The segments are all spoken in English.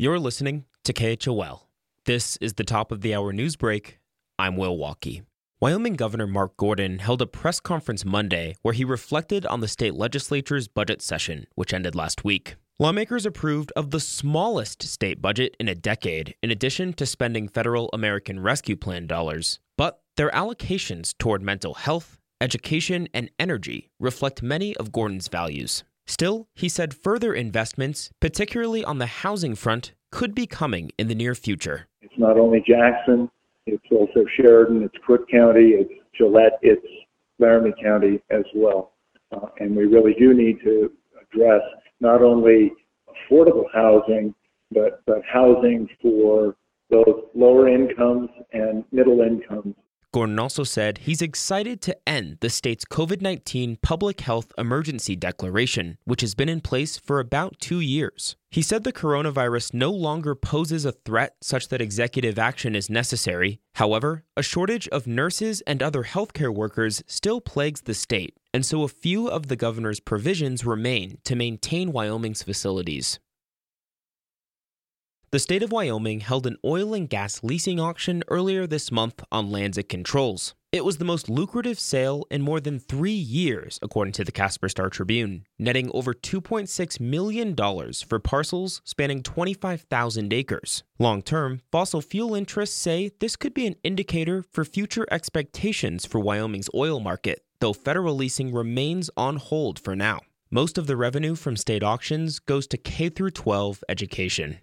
You're listening to KHOL. This is the top of the hour news break. I'm Will Walkey. Wyoming Governor Mark Gordon held a press conference Monday where he reflected on the state legislature's budget session, which ended last week. Lawmakers approved of the smallest state budget in a decade, in addition to spending federal American Rescue Plan dollars. But their allocations toward mental health, education, and energy reflect many of Gordon's values. Still, he said further investments, particularly on the housing front, could be coming in the near future. It's not only Jackson, it's also Sheridan, it's Crook County, it's Gillette, it's Laramie County as well. Uh, and we really do need to address not only affordable housing, but, but housing for both lower incomes and middle incomes Gordon also said he's excited to end the state's COVID 19 public health emergency declaration, which has been in place for about two years. He said the coronavirus no longer poses a threat such that executive action is necessary. However, a shortage of nurses and other healthcare workers still plagues the state, and so a few of the governor's provisions remain to maintain Wyoming's facilities. The state of Wyoming held an oil and gas leasing auction earlier this month on lands it controls. It was the most lucrative sale in more than three years, according to the Casper Star Tribune, netting over $2.6 million for parcels spanning 25,000 acres. Long term, fossil fuel interests say this could be an indicator for future expectations for Wyoming's oil market, though federal leasing remains on hold for now. Most of the revenue from state auctions goes to K 12 education.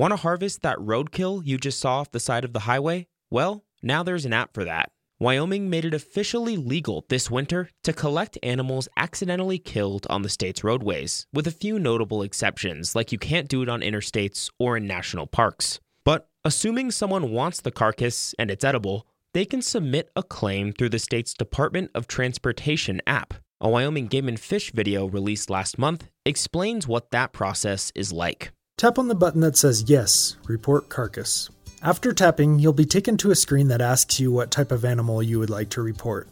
Want to harvest that roadkill you just saw off the side of the highway? Well, now there's an app for that. Wyoming made it officially legal this winter to collect animals accidentally killed on the state's roadways, with a few notable exceptions, like you can't do it on interstates or in national parks. But assuming someone wants the carcass and it's edible, they can submit a claim through the state's Department of Transportation app. A Wyoming Game and Fish video released last month explains what that process is like. Tap on the button that says Yes, Report Carcass. After tapping, you'll be taken to a screen that asks you what type of animal you would like to report.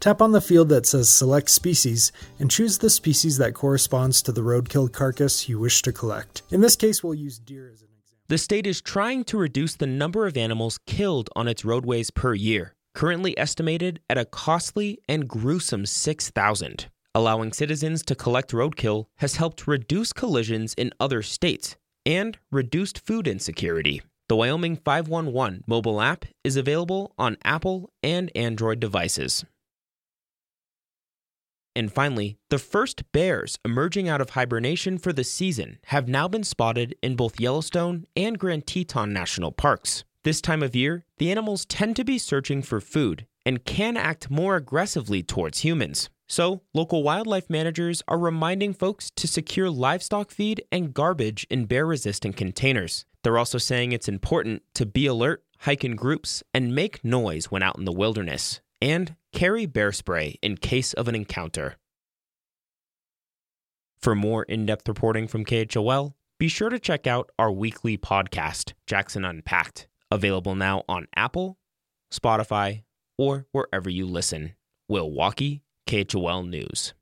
Tap on the field that says Select Species and choose the species that corresponds to the roadkill carcass you wish to collect. In this case, we'll use deer as an example. The state is trying to reduce the number of animals killed on its roadways per year, currently estimated at a costly and gruesome 6,000. Allowing citizens to collect roadkill has helped reduce collisions in other states, and reduced food insecurity. The Wyoming 511 mobile app is available on Apple and Android devices. And finally, the first bears emerging out of hibernation for the season have now been spotted in both Yellowstone and Grand Teton national parks. This time of year, the animals tend to be searching for food and can act more aggressively towards humans. So, local wildlife managers are reminding folks to secure livestock feed and garbage in bear resistant containers. They're also saying it's important to be alert, hike in groups, and make noise when out in the wilderness, and carry bear spray in case of an encounter. For more in depth reporting from KHOL, be sure to check out our weekly podcast, Jackson Unpacked, available now on Apple, Spotify, or wherever you listen. Will Walkey KHOL News.